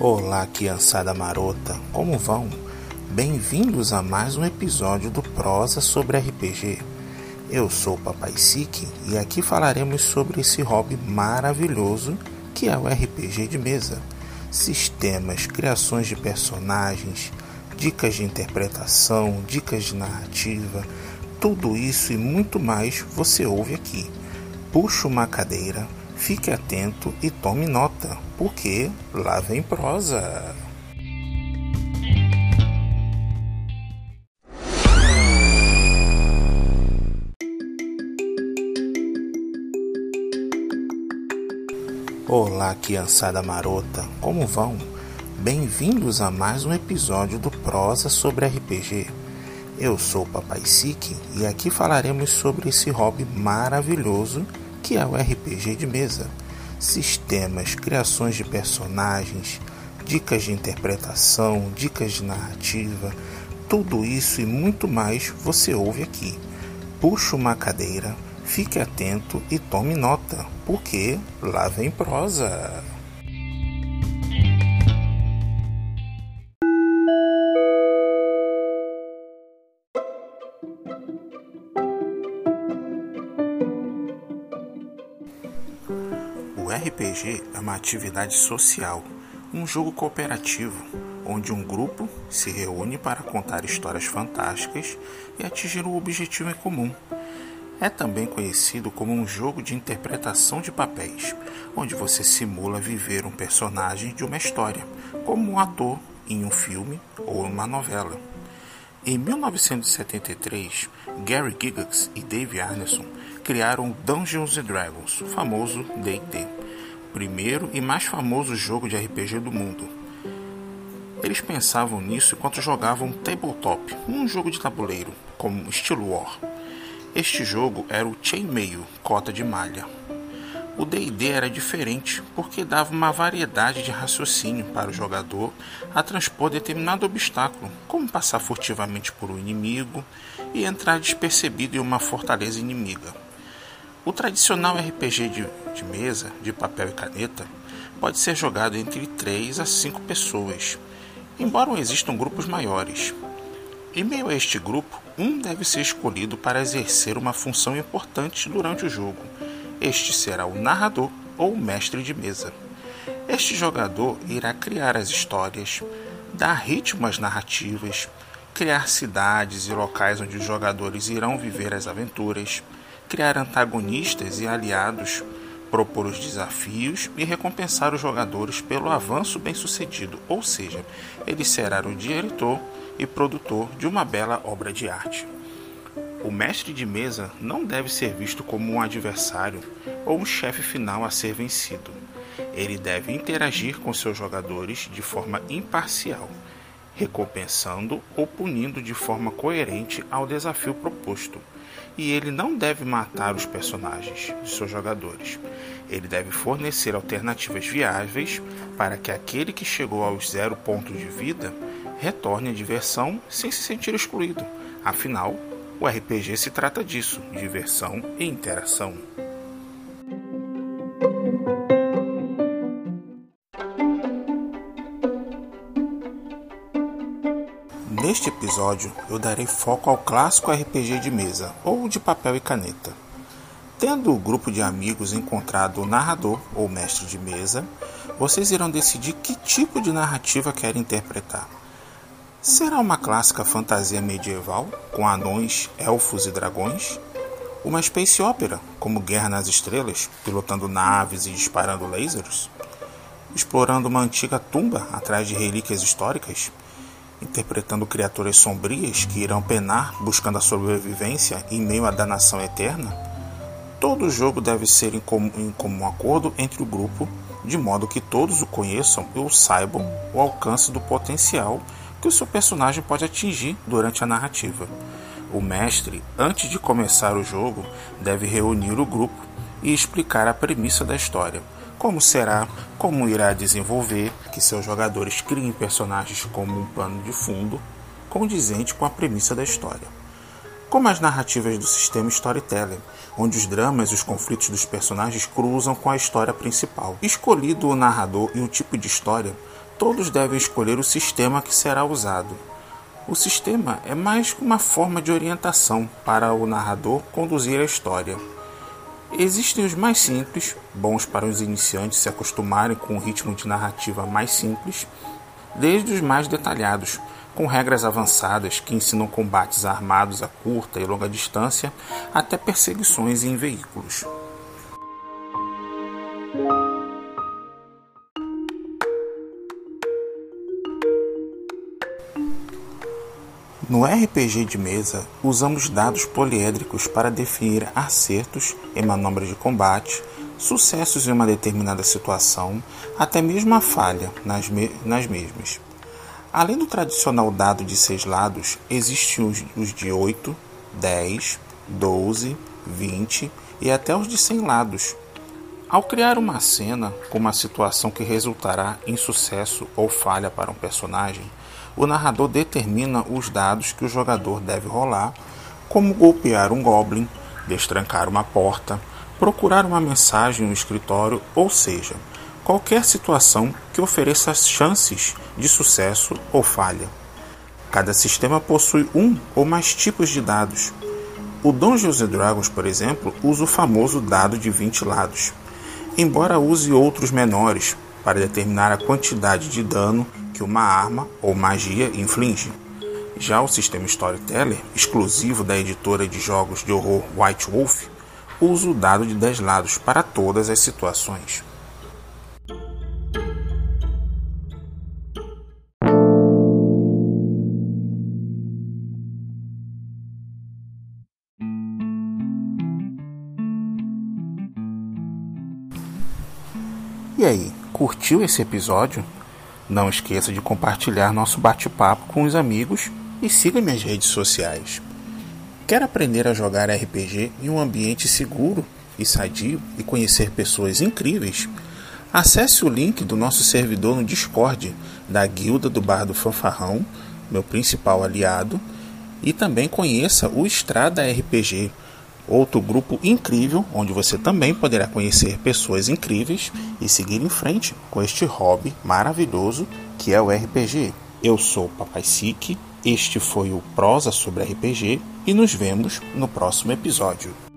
Olá, criançada marota, como vão? Bem-vindos a mais um episódio do Prosa sobre RPG. Eu sou o Papai Sik e aqui falaremos sobre esse hobby maravilhoso que é o RPG de mesa. Sistemas, criações de personagens, dicas de interpretação, dicas de narrativa, tudo isso e muito mais você ouve aqui. Puxa uma cadeira, fique atento e tome nota porque lá vem prosa. Olá, criançada marota, como vão? Bem-vindos a mais um episódio do Prosa sobre RPG. Eu sou o Papai Sik e aqui falaremos sobre esse hobby maravilhoso que é o RPG de mesa sistemas, criações de personagens, dicas de interpretação, dicas de narrativa, tudo isso e muito mais você ouve aqui. Puxe uma cadeira, fique atento e tome nota, porque lá vem prosa. RPG é uma atividade social, um jogo cooperativo, onde um grupo se reúne para contar histórias fantásticas e atingir um objetivo em comum. É também conhecido como um jogo de interpretação de papéis, onde você simula viver um personagem de uma história, como um ator em um filme ou uma novela. Em 1973, Gary Gygax e Dave Arneson criaram Dungeons Dragons, o famoso D&D, primeiro e mais famoso jogo de RPG do mundo. Eles pensavam nisso enquanto jogavam Tabletop, um jogo de tabuleiro, como estilo War. Este jogo era o Chainmail, cota de malha. O D&D era diferente porque dava uma variedade de raciocínio para o jogador a transpor determinado obstáculo, como passar furtivamente por um inimigo e entrar despercebido em uma fortaleza inimiga. O tradicional RPG de, de mesa, de papel e caneta, pode ser jogado entre 3 a 5 pessoas, embora existam grupos maiores. Em meio a este grupo, um deve ser escolhido para exercer uma função importante durante o jogo este será o narrador ou mestre de mesa. Este jogador irá criar as histórias, dar ritmo às narrativas, criar cidades e locais onde os jogadores irão viver as aventuras, criar antagonistas e aliados, propor os desafios e recompensar os jogadores pelo avanço bem-sucedido, ou seja, ele será o diretor e produtor de uma bela obra de arte. O mestre de mesa não deve ser visto como um adversário ou um chefe final a ser vencido. Ele deve interagir com seus jogadores de forma imparcial, recompensando ou punindo de forma coerente ao desafio proposto. E ele não deve matar os personagens de seus jogadores. Ele deve fornecer alternativas viáveis para que aquele que chegou aos zero pontos de vida retorne à diversão sem se sentir excluído. Afinal, o RPG se trata disso, diversão e interação. Neste episódio, eu darei foco ao clássico RPG de mesa ou de papel e caneta. Tendo o grupo de amigos encontrado o narrador ou mestre de mesa, vocês irão decidir que tipo de narrativa querem interpretar. Será uma clássica fantasia medieval, com anões, elfos e dragões? Uma space opera, como Guerra nas Estrelas, pilotando naves e disparando lasers? Explorando uma antiga tumba atrás de relíquias históricas? Interpretando criaturas sombrias que irão penar buscando a sobrevivência em meio à danação eterna? Todo jogo deve ser em comum, em comum acordo entre o grupo, de modo que todos o conheçam e o saibam o alcance do potencial que o seu personagem pode atingir durante a narrativa. O mestre, antes de começar o jogo, deve reunir o grupo e explicar a premissa da história, como será, como irá desenvolver, que seus jogadores criem personagens como um plano de fundo condizente com a premissa da história. Como as narrativas do sistema Storytelling, onde os dramas e os conflitos dos personagens cruzam com a história principal. Escolhido o narrador e o tipo de história, todos devem escolher o sistema que será usado. O sistema é mais uma forma de orientação para o narrador conduzir a história. Existem os mais simples, bons para os iniciantes se acostumarem com um ritmo de narrativa mais simples, desde os mais detalhados, com regras avançadas que ensinam combates armados a curta e longa distância até perseguições em veículos. No RPG de mesa, usamos dados poliédricos para definir acertos em manobras de combate, sucessos em uma determinada situação, até mesmo a falha nas, me nas mesmas. Além do tradicional dado de seis lados, existem os, os de 8, 10, 12, 20 e até os de 100 lados. Ao criar uma cena com uma situação que resultará em sucesso ou falha para um personagem, o narrador determina os dados que o jogador deve rolar, como golpear um goblin, destrancar uma porta, procurar uma mensagem no escritório, ou seja, qualquer situação que ofereça chances de sucesso ou falha. Cada sistema possui um ou mais tipos de dados. O Dungeons Dragons, por exemplo, usa o famoso dado de 20 lados, embora use outros menores para determinar a quantidade de dano que uma arma ou magia inflige. Já o sistema Storyteller, exclusivo da editora de jogos de horror White Wolf, usa o dado de 10 lados para todas as situações. E aí, curtiu esse episódio? Não esqueça de compartilhar nosso bate-papo com os amigos e siga minhas redes sociais. Quer aprender a jogar RPG em um ambiente seguro e sadio e conhecer pessoas incríveis? Acesse o link do nosso servidor no Discord da Guilda do Bar do Fanfarrão, meu principal aliado, e também conheça o Estrada RPG, outro grupo incrível onde você também poderá conhecer pessoas incríveis e seguir em frente com este hobby maravilhoso que é o RPG. Eu sou Papai Sik, este foi o Prosa sobre RPG e nos vemos no próximo episódio.